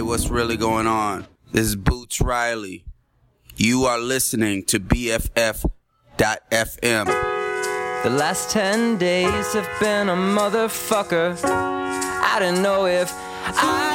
Hey, what's really going on? This is Boots Riley. You are listening to BFF.FM. The last 10 days have been a motherfucker. I didn't know if I'd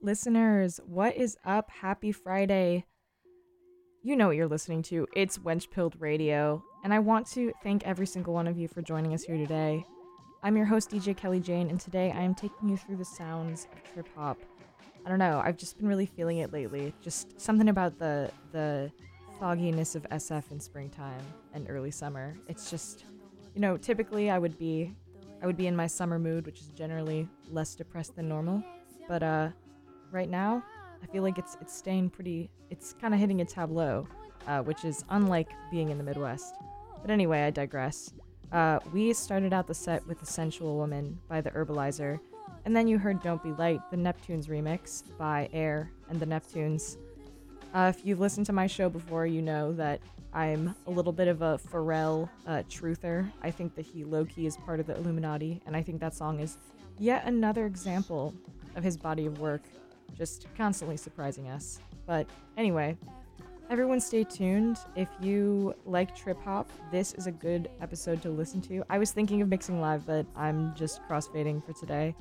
listeners, what is up? Happy Friday. You know what you're listening to. It's Wench Wenchpilled Radio, and I want to thank every single one of you for joining us here today. I'm your host, DJ Kelley Jane, and today I am taking you through the sounds of trip hop. I don't know, I've just been really feeling it lately. Just something about the the fogginess of SF in springtime and early summer. It's just, you know, typically I would be I would be in my summer mood, which is generally less depressed than normal. But uh right now, I feel like it's it's staying pretty. It's kind of hitting a tableau, uh, which is unlike being in the Midwest. But anyway, I digress. Uh, we started out the set with "The Sensual Woman" by the Herbaliser, and then you heard "Don't Be Light," the Neptunes remix by Air and the Neptunes. Uh, if you've listened to my show before, you know that I'm a little bit of a Pharrell uh, truther. I think that he low key is part of the Illuminati, and I think that song is yet another example of his body of work just constantly surprising us. But anyway, everyone stay tuned. If you like trip hop, this is a good episode to listen to. I was thinking of mixing live, but I'm just crossfading for today.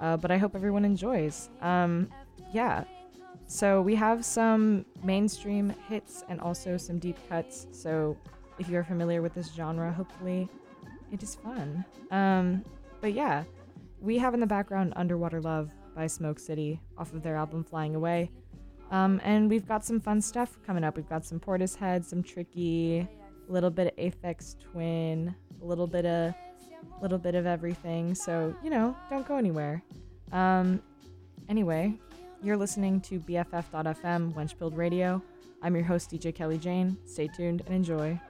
Uh, but I hope everyone enjoys. Um, yeah. So we have some mainstream hits and also some deep cuts. So if you're familiar with this genre, hopefully it is fun. Um, but yeah, we have in the background Underwater Love by Smoke City off of their album Flying Away. Um, and we've got some fun stuff coming up. We've got some Portishead, some Tricky, a little bit of Aphex Twin, a little bit of a little bit of everything. So, you know, don't go anywhere. Um, anyway, you're listening to BFF.FM, Wenchpilled Radio. I'm your host, DJ Kelley Jane. Stay tuned and enjoy.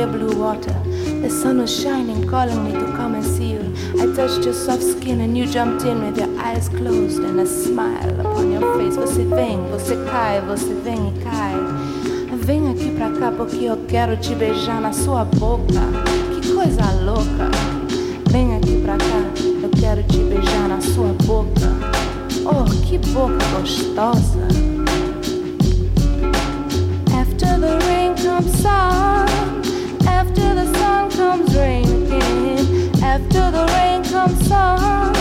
Clear blue water. The sun was shining, calling me to come and see you. I touched your soft skin and you jumped in with your eyes closed and a smile upon your face. Você vem, você cai, você vem e cai. Vem aqui pra cá porque eu quero te beijar na sua boca. Que coisa louca. Vem aqui pra cá, eu quero te beijar na sua boca. Oh, que boca gostosa. After the rain comes sun comes rain again. After the rain comes sun,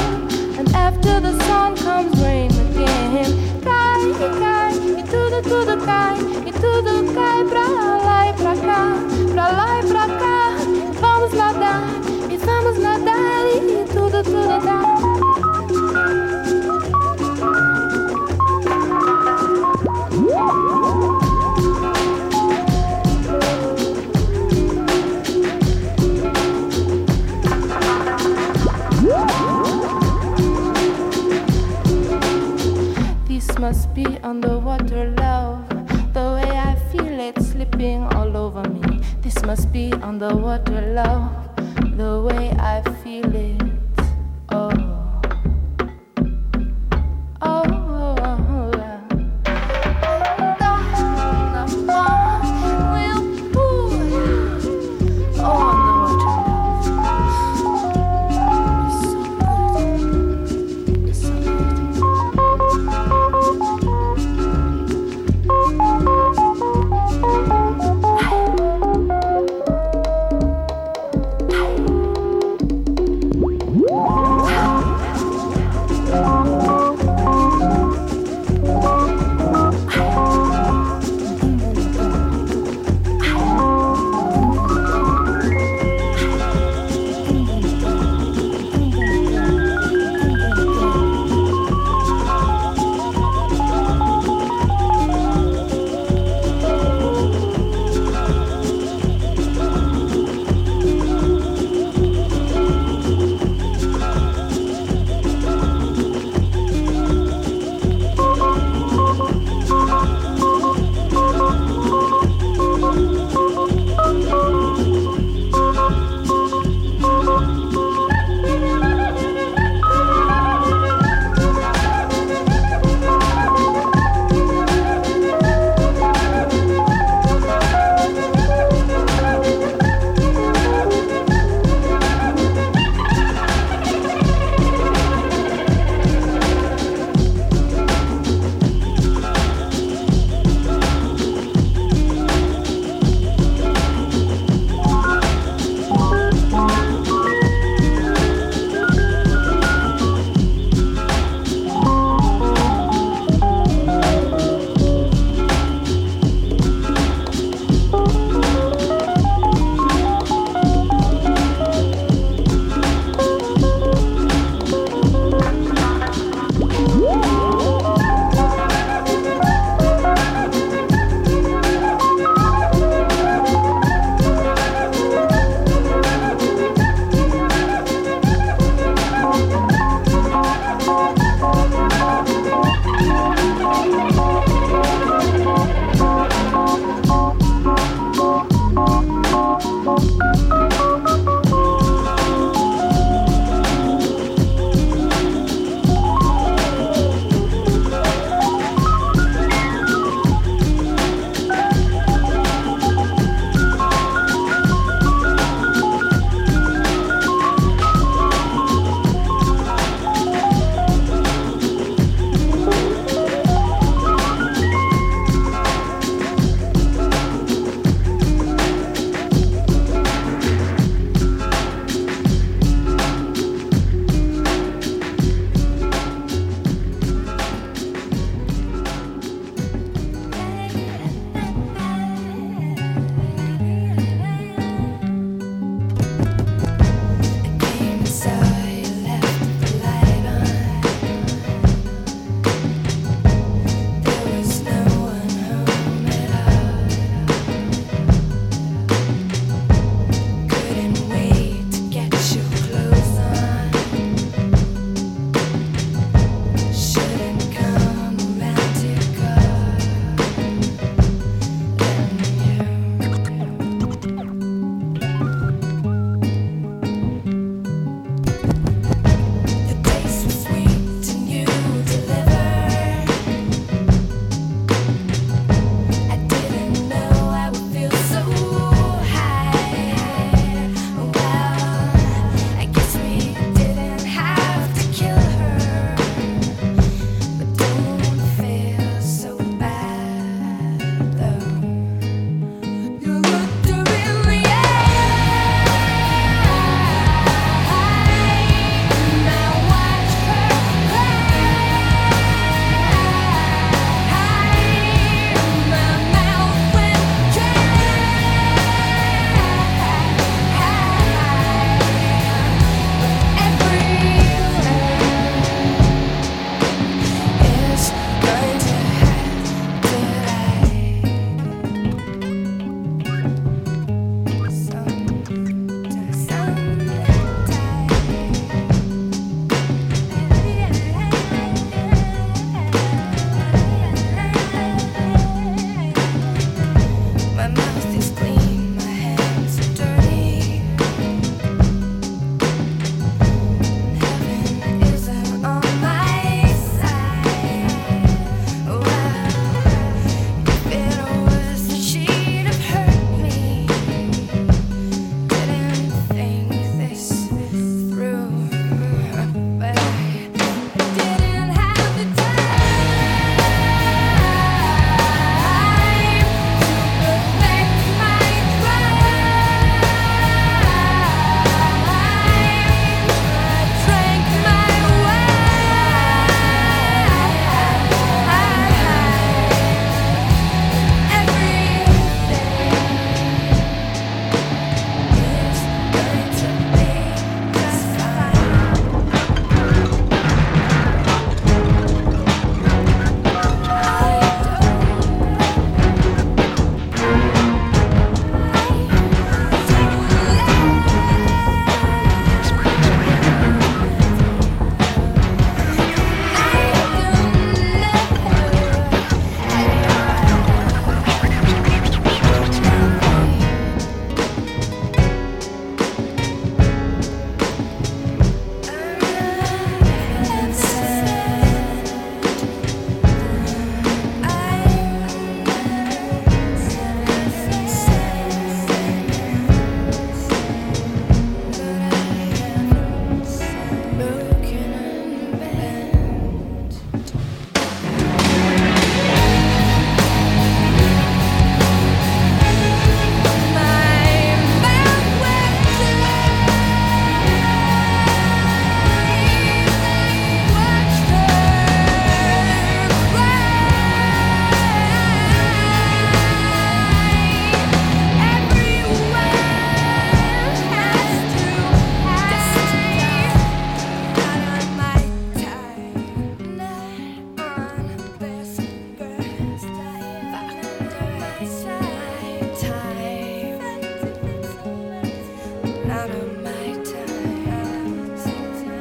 and after the sun comes rain again. Cai e cai, e tudo, tudo cai, e tudo cai pra lá e pra cá, pra lá e pra cá. Vamos nadar, e vamos nadar, e tudo, tudo dá. Must be underwater love. The way I feel it slipping all over me. This must be underwater love. The way I feel it.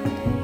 Bye.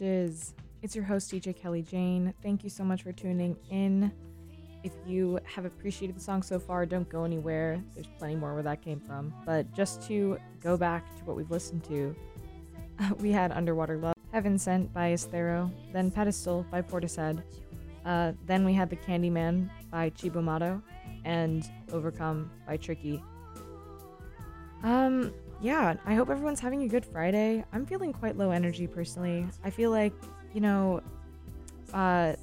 It's your host, DJ Kelley Jane. Thank you so much for tuning in. If you have appreciated the song so far, don't go anywhere. There's plenty more where that came from. But just to go back to what we've listened to, we had Underwater Love, Heaven Sent by Esthero, then Pedestal by Portishead. Uh, then we had The Candyman by Cibo Matto, and Overcome by Tricky. Um, yeah, I hope everyone's having a good Friday. I'm feeling quite low energy personally. I feel like, you know, uh,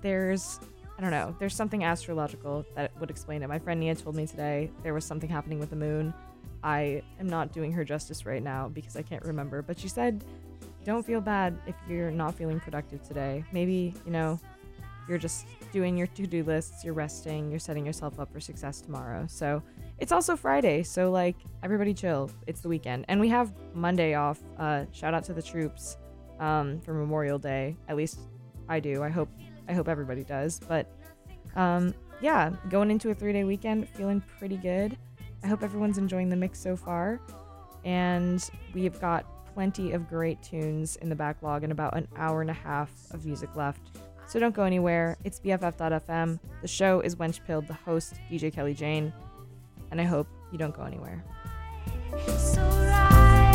there's, I don't know, there's something astrological that would explain it. My friend Nia told me today there was something happening with the moon. I am not doing her justice right now because I can't remember, but she said, don't feel bad if you're not feeling productive today. Maybe, you know, you're just doing your to do lists, you're resting, you're setting yourself up for success tomorrow. So it's also Friday, so like everybody chill. It's the weekend. And we have Monday off. Uh, shout out to the troops um, for Memorial Day. At least I do. I hope I hope everybody does. But um, yeah, going into a three day weekend, feeling pretty good. I hope everyone's enjoying the mix so far. And we've got plenty of great tunes in the backlog and about an hour and a half of music left. So don't go anywhere. It's BFF.fm. The show is Wench Pilled, the host, DJ Kelley Jane. And I hope you don't go anywhere. So right,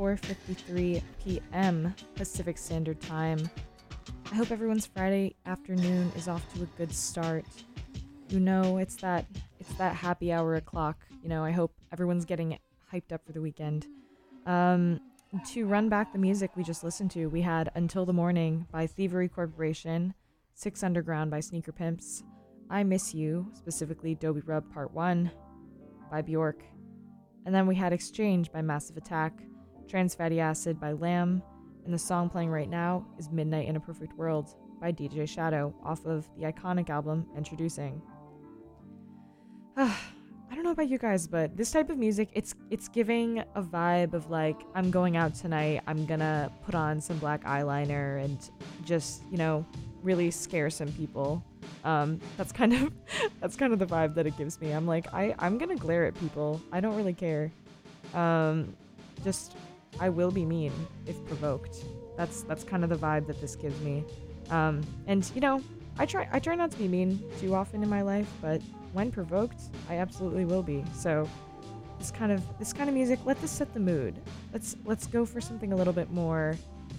4:53 p.m. Pacific Standard Time. I hope everyone's Friday afternoon is off to a good start. You know, it's that it's that happy hour o'clock. You know, I hope everyone's getting hyped up for the weekend. Um, to run back the music we just listened to, we had "Until the Morning" by Thievery Corporation, Six Underground by Sneaker Pimps, "I Miss You," specifically Dobie Rub Part One by Bjork. And then we had Exchange by Massive Attack, Trans Fatty Acid by Lamb, and the song playing right now is Midnight in a Perfect World by DJ Shadow off of the iconic album Introducing. I don't know about you guys, but this type of music, it's it's giving a vibe of like I'm going out tonight, I'm gonna put on some black eyeliner and just, you know, really scare some people. Um, that's kind of that's kind of the vibe that it gives me. I'm like, I, I'm gonna glare at people. I don't really care. Um, just I will be mean if provoked. That's that's kind of the vibe that this gives me. Um, and you know, I try I try not to be mean too often in my life, but when provoked, I absolutely will be. So this kind of this kind of music, let this set the mood. Let's let's go for something a little bit more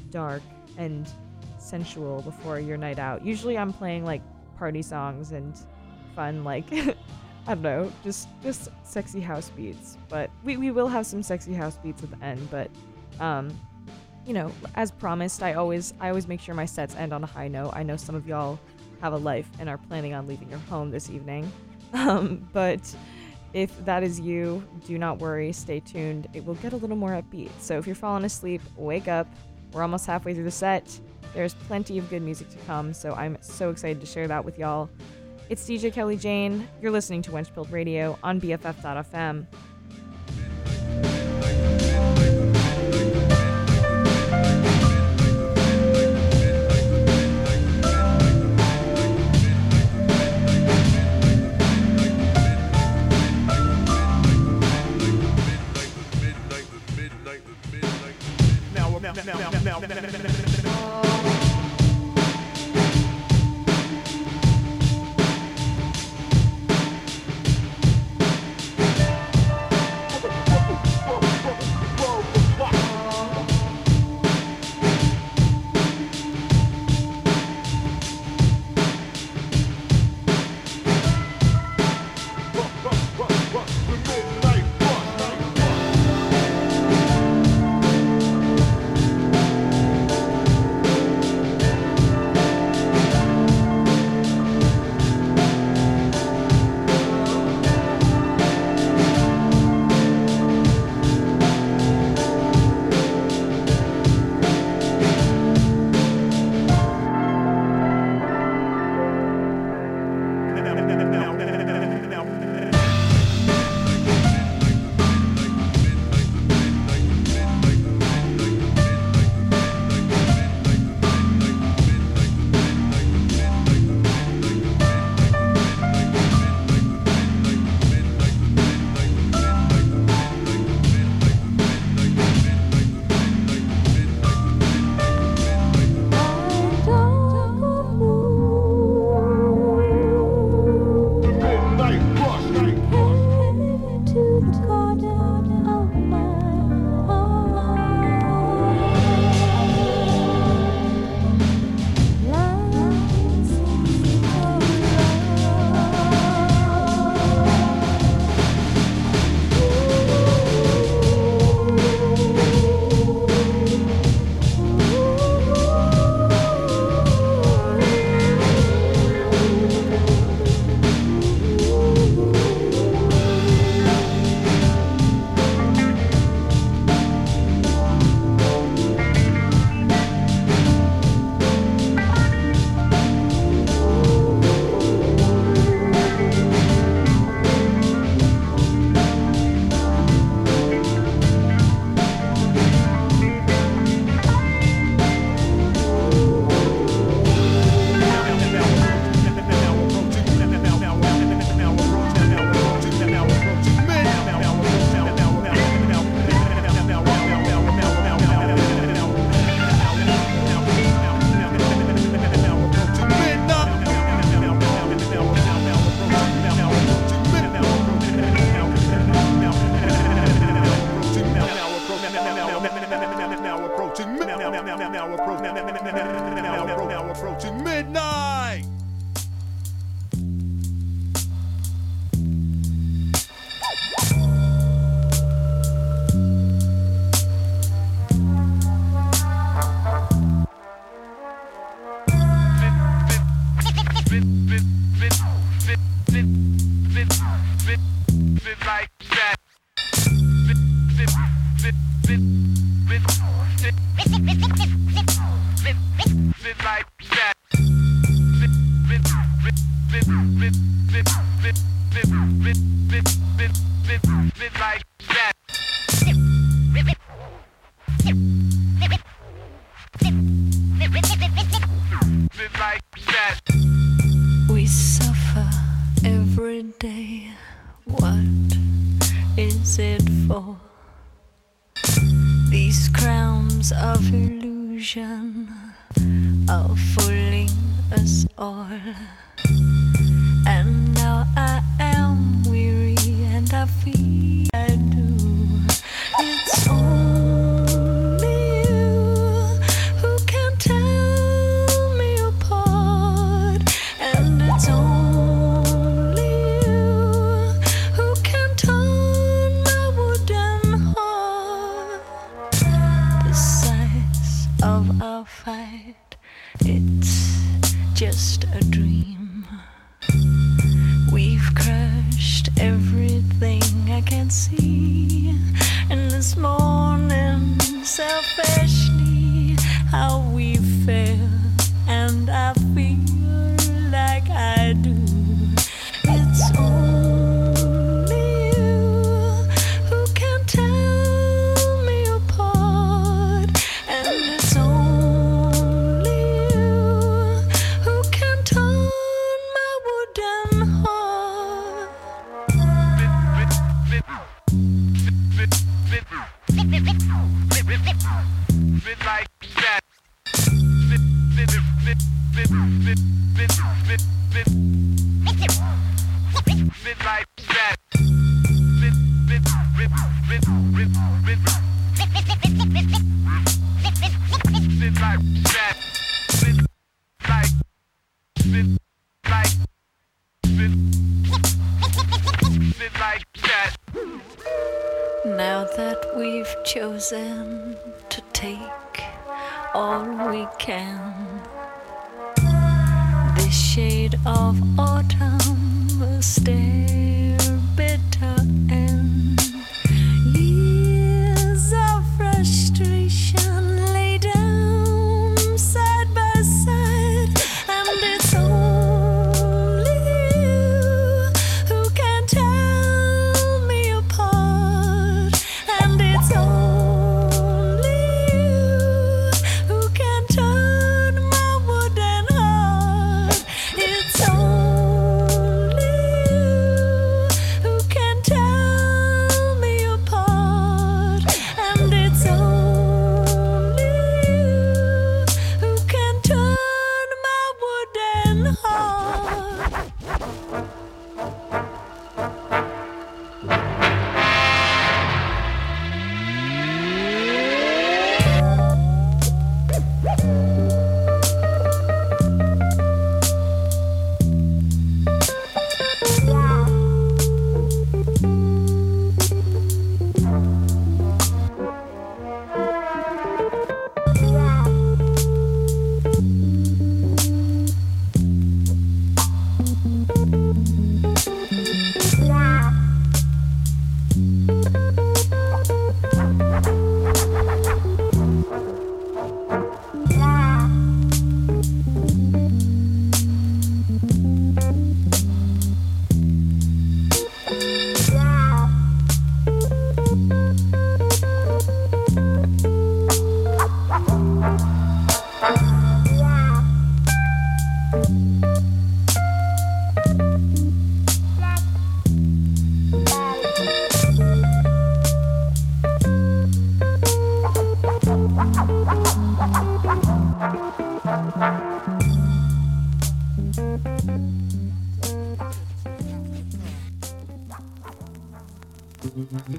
dark and sensual before your night out. Usually I'm playing like party songs and fun like I don't know, just just sexy house beats. But we, we will have some sexy house beats at the end, but um you know, as promised, I always I always make sure my sets end on a high note. I know some of y'all have a life and are planning on leaving your home this evening. Um, but if that is you, do not worry, stay tuned. It will get a little more upbeat. So if you're falling asleep, wake up. We're almost halfway through the set. There's plenty of good music to come, so I'm so excited to share that with y'all. It's DJ Kelley Jane. You're listening to Wenchpilled Radio on BFF.fm. Now, now, now, now, now, now, now,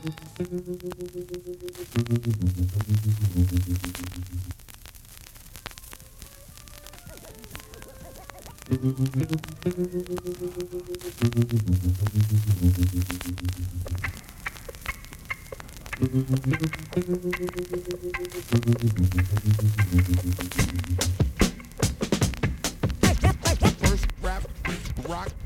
First rap, rock.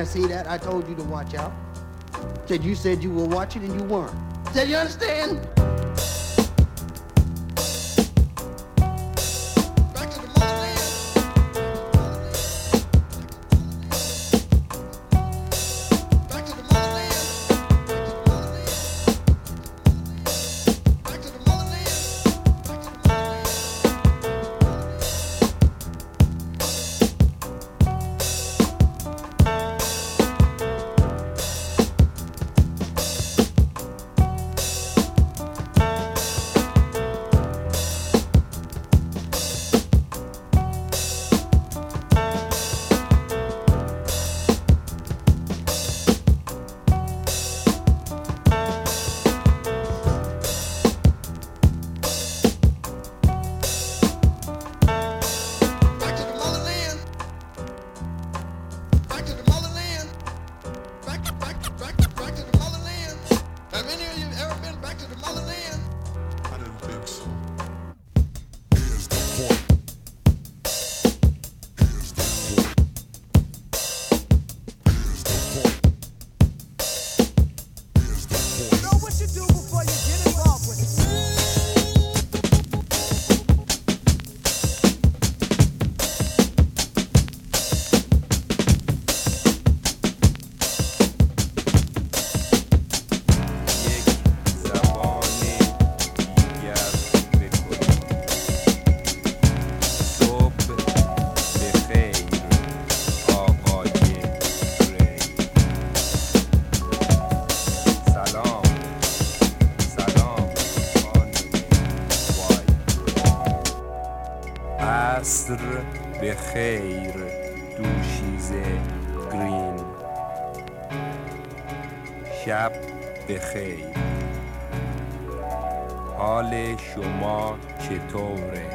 there, see that? I told you to watch out. Said you said you were watching and you weren't. Said you understand? بخیر حال شما چطوره؟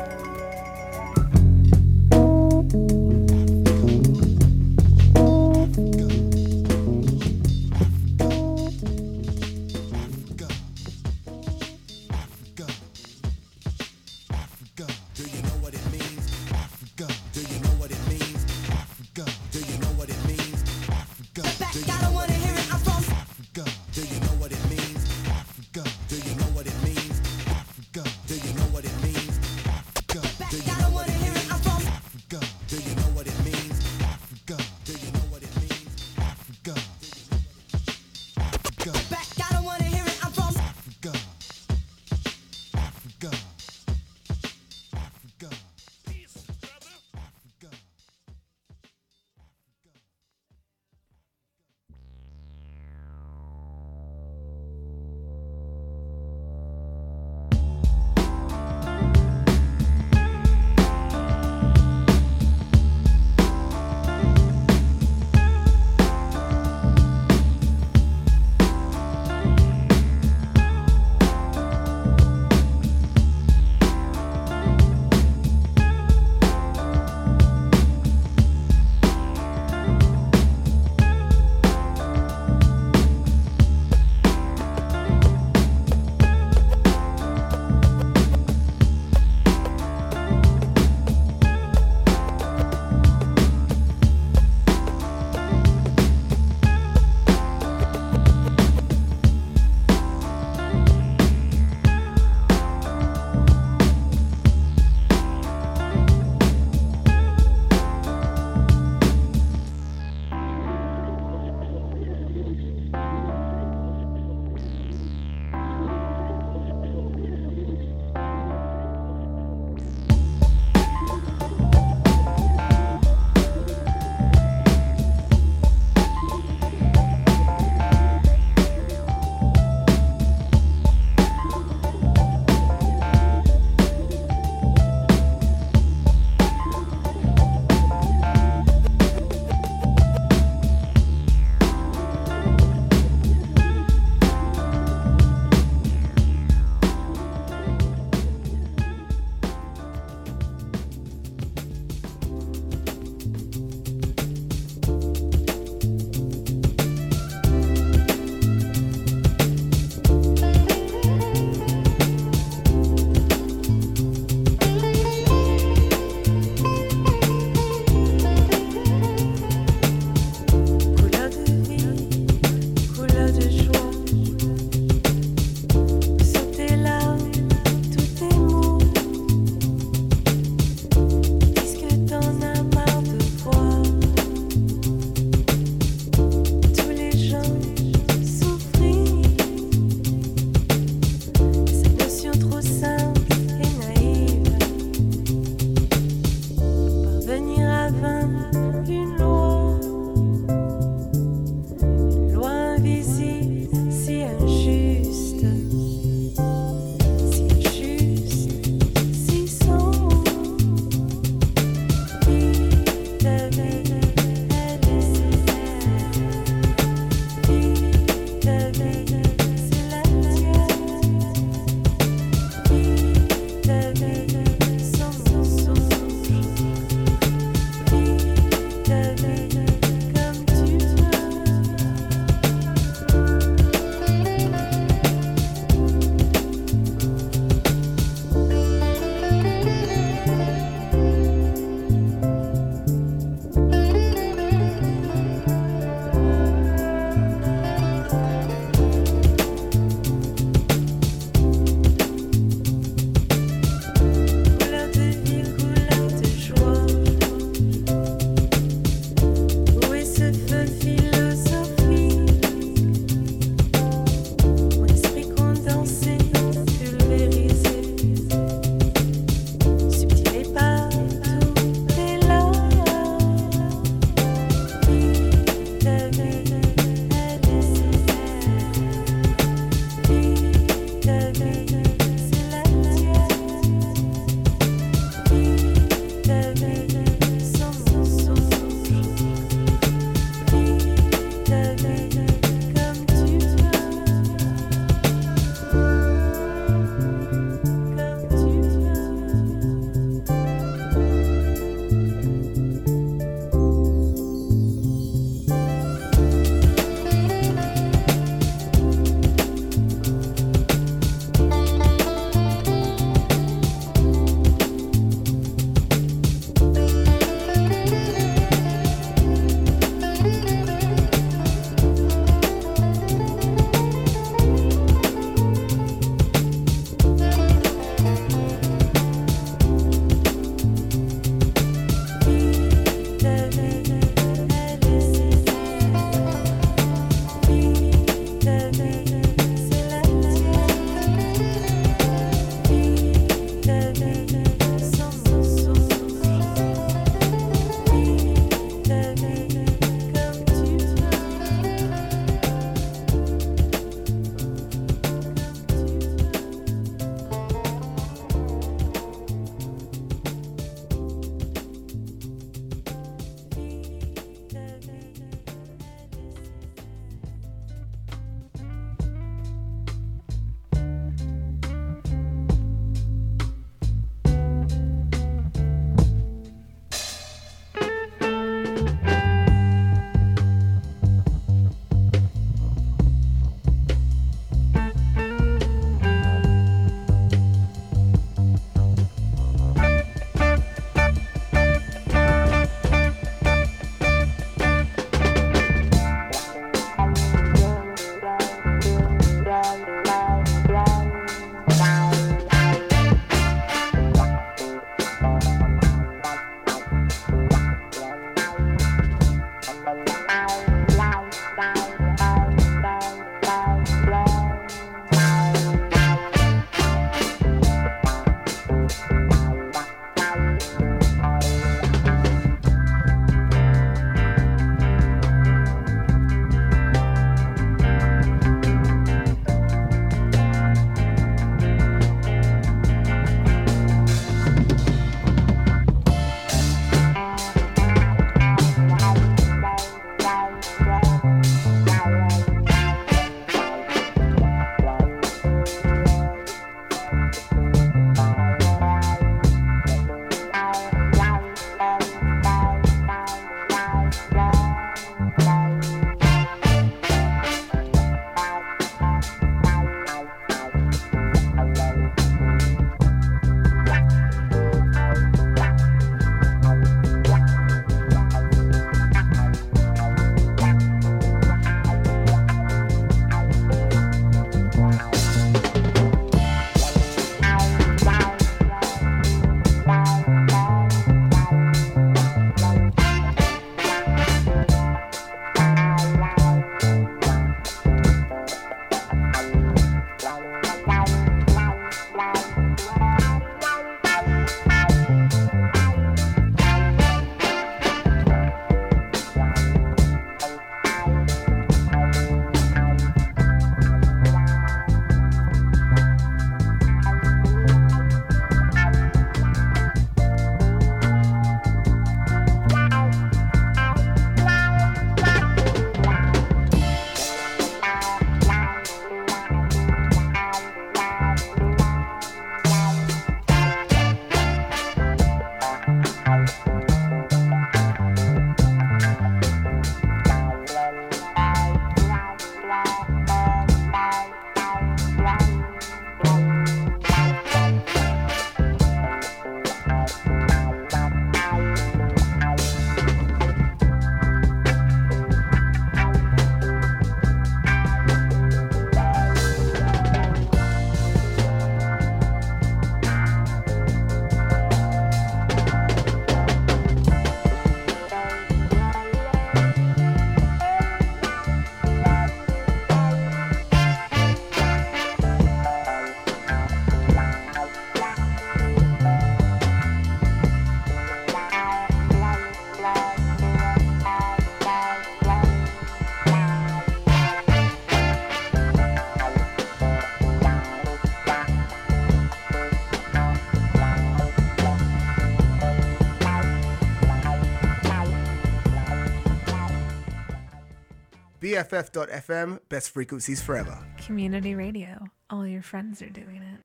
BFF.FM, best frequencies forever. Community radio. All your friends are doing it.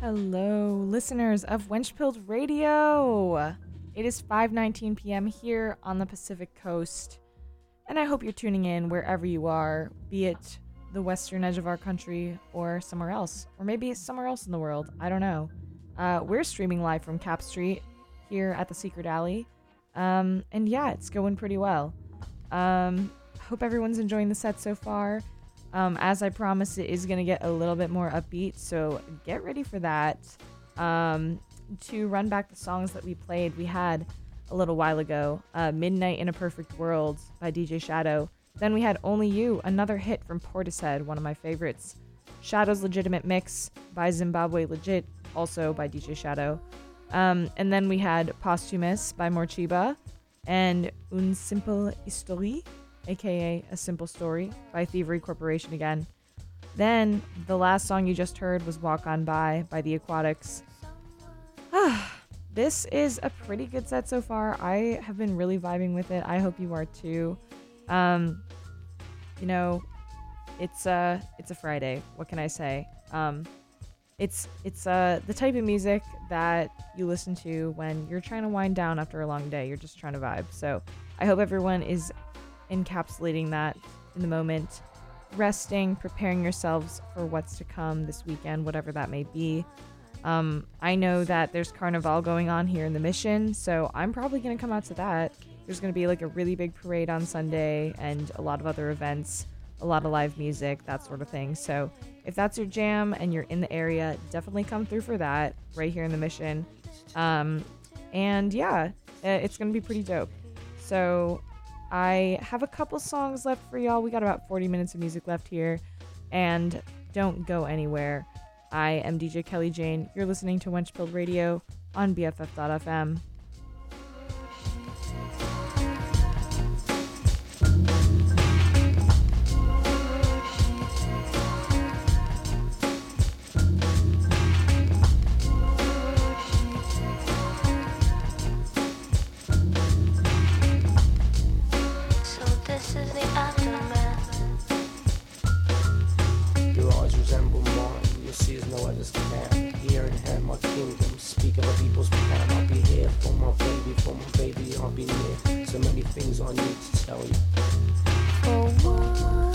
Hello, listeners of Wenchpilled Radio. It is 5:19 p.m. here on the Pacific Coast, and I hope you're tuning in wherever you are, be it the western edge of our country or somewhere else, or maybe somewhere else in the world. I don't know. Uh, we're streaming live from Capp Street here at the Secret Alley, um, and yeah, it's going pretty well. Um, hope everyone's enjoying the set so far. Um, as I promised, it is going to get a little bit more upbeat, so get ready for that. Um, to run back the songs that we played, we had a little while ago uh, Midnight in a Perfect World by DJ Shadow. Then we had Only You, another hit from Portishead, one of my favorites. Shadow's Legitimate Mix by Zimbabwe Legit, also by DJ Shadow. Um, and then we had Posthumous by Morcheeba and Un Simple Histoire, aka A Simple Story by Thievery Corporation again. Then the last song you just heard was Walk On By by The Aquatics. this is a pretty good set so far. I have been really vibing with it. I hope you are too. Um, you know, it's uh it's a Friday. What can I say? Um, it's it's uh the type of music that you listen to when you're trying to wind down after a long day. You're just trying to vibe. So I hope everyone is encapsulating that in the moment, resting, preparing yourselves for what's to come this weekend, whatever that may be. Um, I know that there's carnival going on here in the mission, so I'm probably gonna come out to that. There's gonna be like a really big parade on Sunday and a lot of other events, a lot of live music, that sort of thing. So if that's your jam and you're in the area, definitely come through for that right here in the mission. Um, and yeah, it's gonna be pretty dope. So I have a couple songs left for y'all. We got about 40 minutes of music left here, and don't go anywhere. I am DJ Kelley Jane. You're listening to Wenchpilled Radio on BFF.fm. your see as no others can. Here in hand, my kingdom, speak of a people's plan. I'll be here for my baby, for my baby, I'll be near. So many things I need to tell you. For one,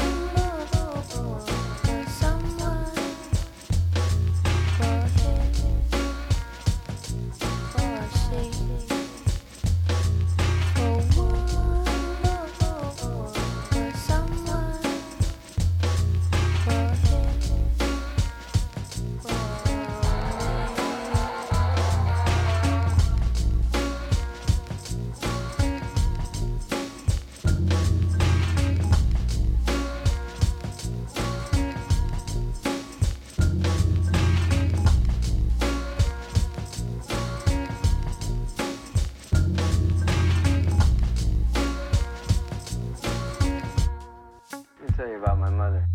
about my mother.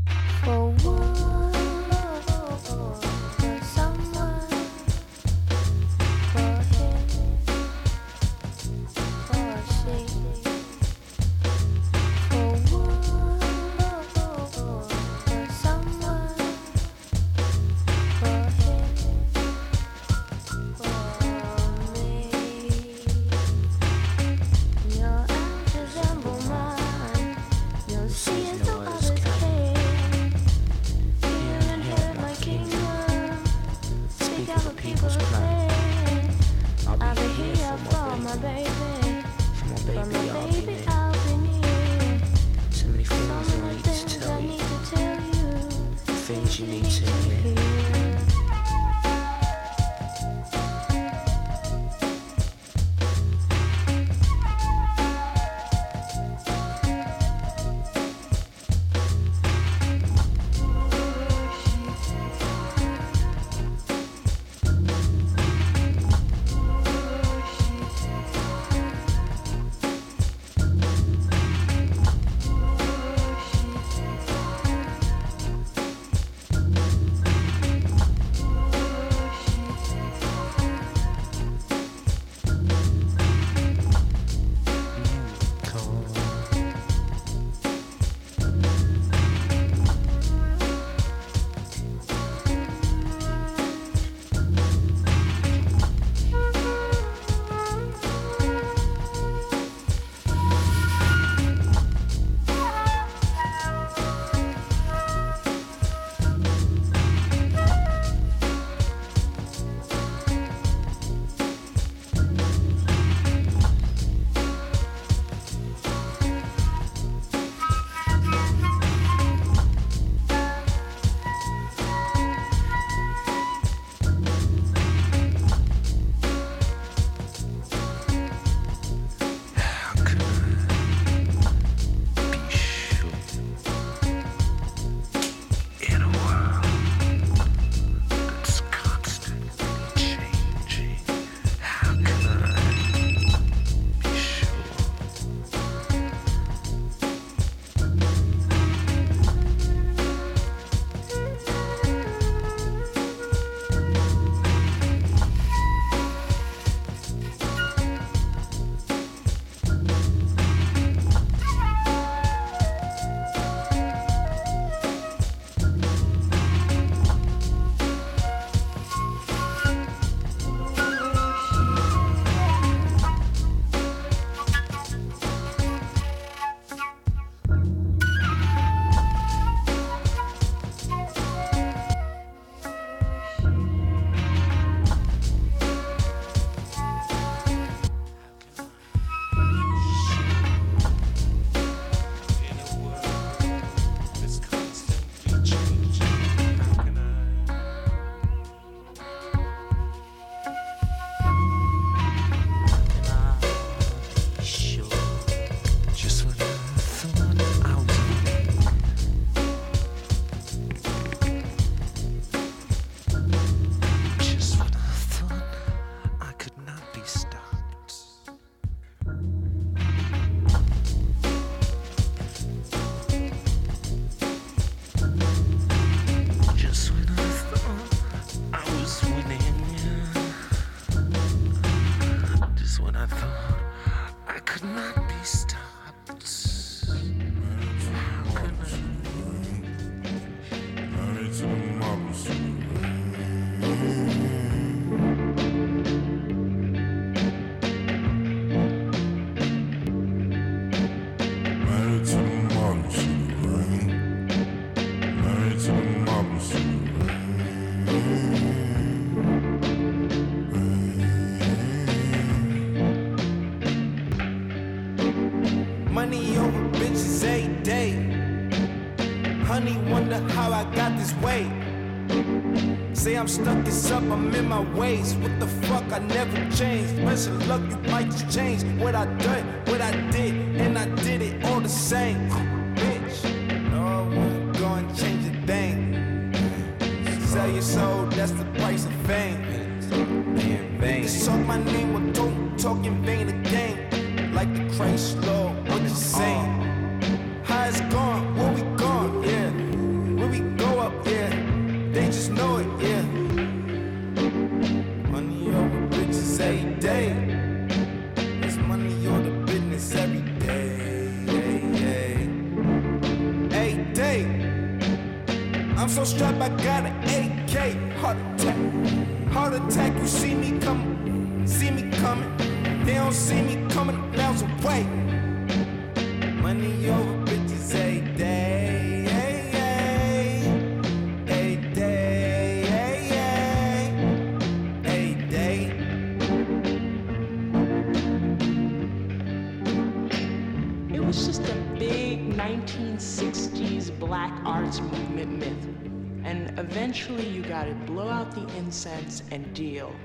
For one, I'm stuck, it's up, I'm in my ways. What the fuck, I never change. Best of luck, you might just change what I done. sense and deal.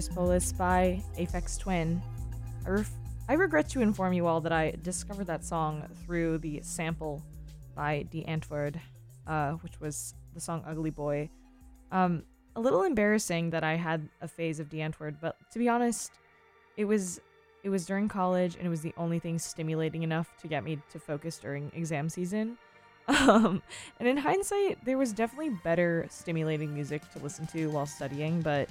Ageispolis by Aphex Twin. I, ref- I regret to inform you all that I discovered that song through the sample by Die Antwoord, uh, which was the song Ugly Boy. Um, a little embarrassing that I had a phase of Die Antwoord, but to be honest, it was it was during college and it was the only thing stimulating enough to get me to focus during exam season. Um, and in hindsight, there was definitely better stimulating music to listen to while studying, but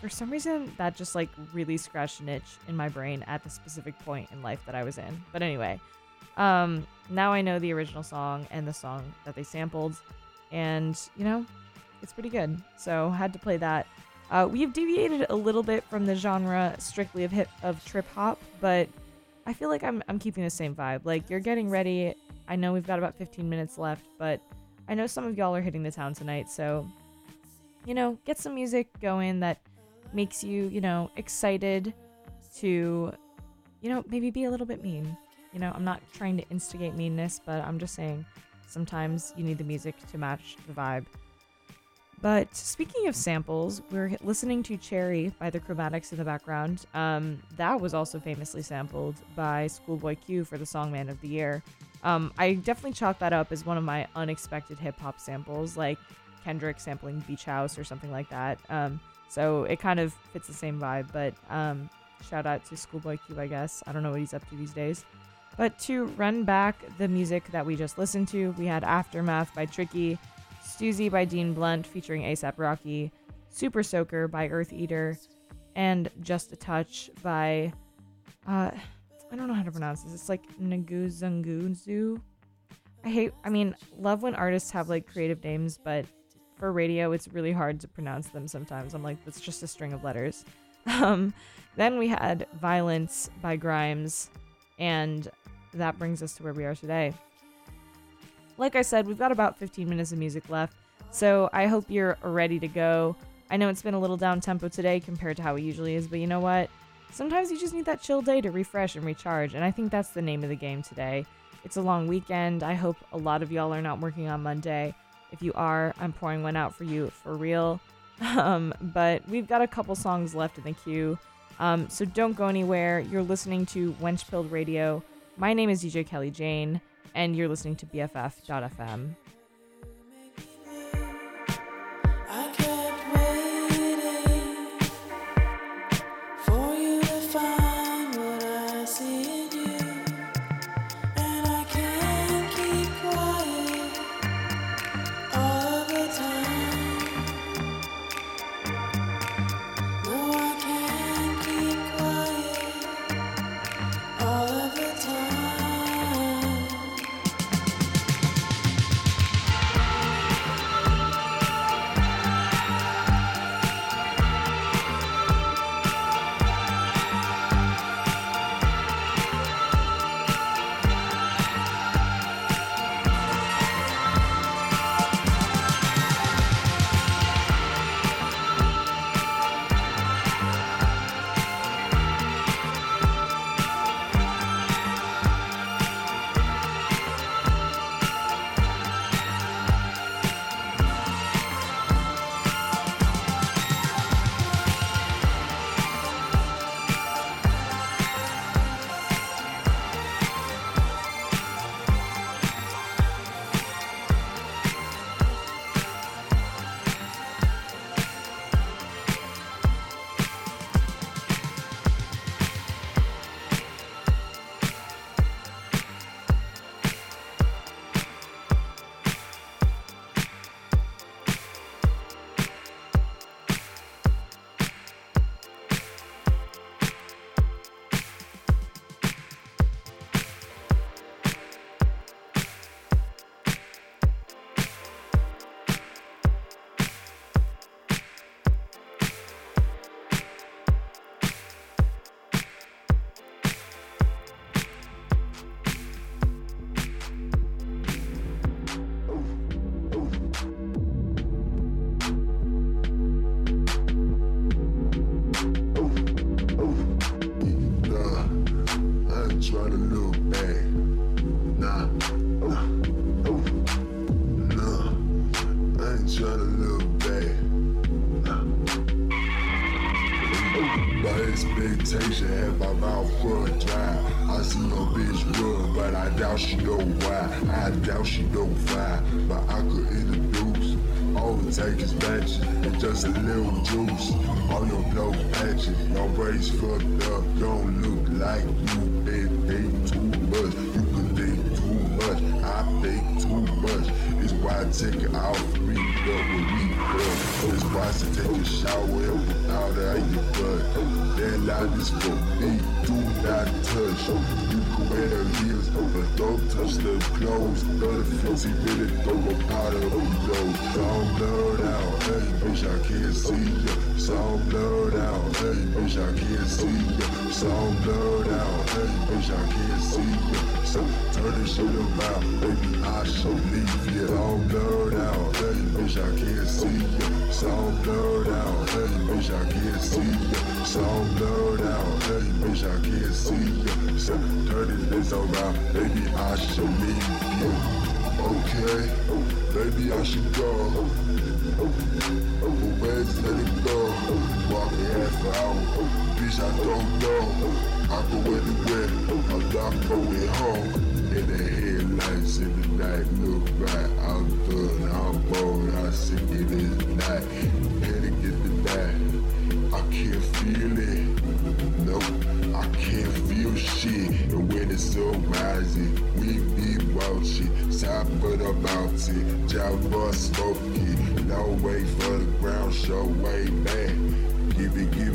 for some reason that just like really scratched an itch in my brain at the specific point in life that I was in. But anyway, um, now I know the original song and the song that they sampled, and you know, it's pretty good. So had to play that. Uh, we've deviated a little bit from the genre strictly of hip of trip hop, but I feel like I'm I'm keeping the same vibe. Like you're getting ready. I know we've got about 15 minutes left, but I know some of y'all are hitting the town tonight, so you know, get some music going that makes you, you know, excited to you know, maybe be a little bit mean. You know, I'm not trying to instigate meanness, but I'm just saying sometimes you need the music to match the vibe. But speaking of samples, we're listening to Cherry by the Chromatics in the background. Um, that was also famously sampled by Schoolboy Q for the Song Man of the Year. Um, I definitely chalk that up as one of my unexpected hip hop samples, like Kendrick sampling Beach House or something like that. Um, so it kind of fits the same vibe, but um, shout out to Schoolboy Q, I guess. I don't know what he's up to these days. But to run back the music that we just listened to, we had Aftermath by Tricky, Stuzy by Dean Blunt featuring ASAP Rocky, Super Soaker by Eartheater, and Just a Touch by uh I don't know how to pronounce this. It's like Nguzunguzu. I hate I mean, love when artists have like creative names, but for radio it's really hard to pronounce them sometimes. I'm like, it's just a string of letters. Um then we had Violence by Grimes, and that brings us to where we are today like I said, we've got about 15 minutes of music left, so I hope you're ready to go. I know it's been a little down tempo today compared to how it usually is, but you know what? Sometimes you just need that chill day to refresh and recharge, and I think that's the name of the game today. It's a long weekend. I hope a lot of y'all are not working on Monday. If you are, I'm pouring one out for you for real. Um, but we've got a couple songs left in the queue, um, so don't go anywhere. You're listening to Wenchpilled Radio. My name is DJ Kelley Jane and you're listening to BFF.fm. your fucked up. Don't look like you been think too much. You could think too much. I think too much. It's why I take out me, up with me, up. It's why I take a shower without out your butt. That line is for me. Do not touch. You can wear heels, but touch the clothes. Another 50 minutes, throw a powder oh, below. Some blood out, hey, bitch, I can't see ya. Some blood out, hey, bitch, I can't see ya. Some blood out, hey, bitch, I can't see ya. So turn this shit around, baby, I should leave ya. Some blood out, hey, bitch, I can't see ya. Some blood out, hey, bitch, I can't see ya. Some blood out, hey, bitch, I can't see ya. So uh, turn this around, baby, I should leave ya. Okay, baby, I should go. Where's let it go? Walking half an hour, bitch, I don't know. Go anywhere, I'm not going home. In the headlights in the night, look right, I'm done, I'm bored, I see it is night. Better get the night, I can't feel it. No, I can't feel shit. And when the sun rises, we be watching. Top of the mountain, Java smoking. No way for the ground show, way back. Give it, give it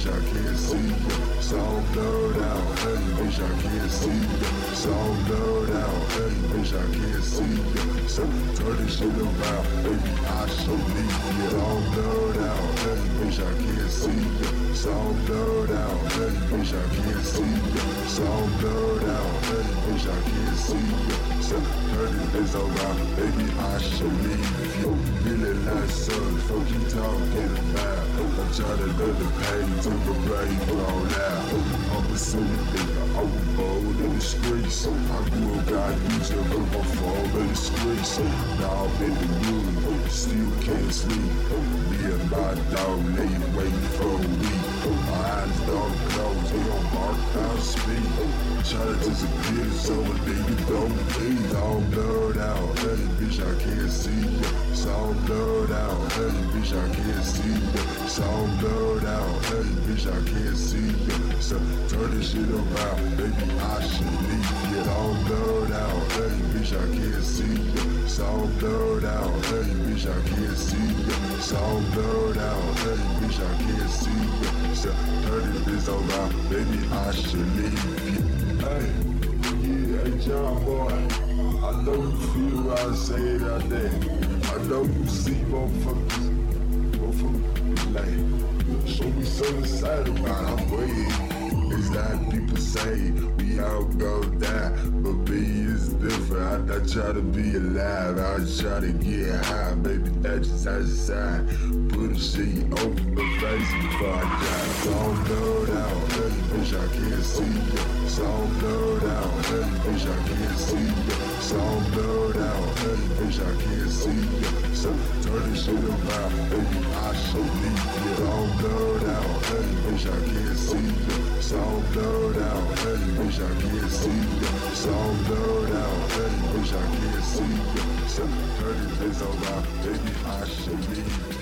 bitch, I can't see ya. Some blood out, hey, bitch, I can't see ya. Some blood out, hey, bitch, I can't see ya. So turn this shit around, baby, I should leave ya. Some blood out, hey, bitch, I can't see ya. Some blood out, hey, bitch, I can't see ya. Some blood out, hey, bitch, I can't see ya. So turn this around, baby, I should leave you. Feeling like son, fuck you talking about. I'm trying to let the pain to the brain blown out. I'm a silly nigga, I'm bold in the streets. I grew up, got used to my phone in the streets. Now I'm in the room, still can't sleep. And my dog lay waiting for me. My eyes don't close, they don't mark out speed. Try to disappear so a nigga don't bleed. All blurred out, hey bitch, I can't see ya. Some blurred out, hey bitch, I can't see ya. Some blurred out, hey bitch, I can't see ya. So turn this shit around, baby, I should leave ya. All Some blurred out, hey bitch, I can't see ya. Some blurred out, hey bitch, I can't see ya. So turn this around, baby, I should leave ya. Hey, yeah, hey John boy, I know you feel what I say out there. I know you see motherfuckers, motherfuckers like, show me something sad about I'm waiting. It's like people say, we all go die, but me is different. I, I try to be alive, I try to get high, baby, that's just outside. Put a shit over my face before I die. Some blood out, hey, bitch, I can't see ya. Some blood out, hey, bitch, I can't see ya. Some blood out, hey, bitch, I can't see ya. So turn this shit around, baby, I should leave ya. Some blood out, hey, bitch, I can't see ya. Some blood out, hey, bitch, I can't see ya. Some blood out, hey, bitch, I can't see ya. So turn this shit around, baby, I should leave ya.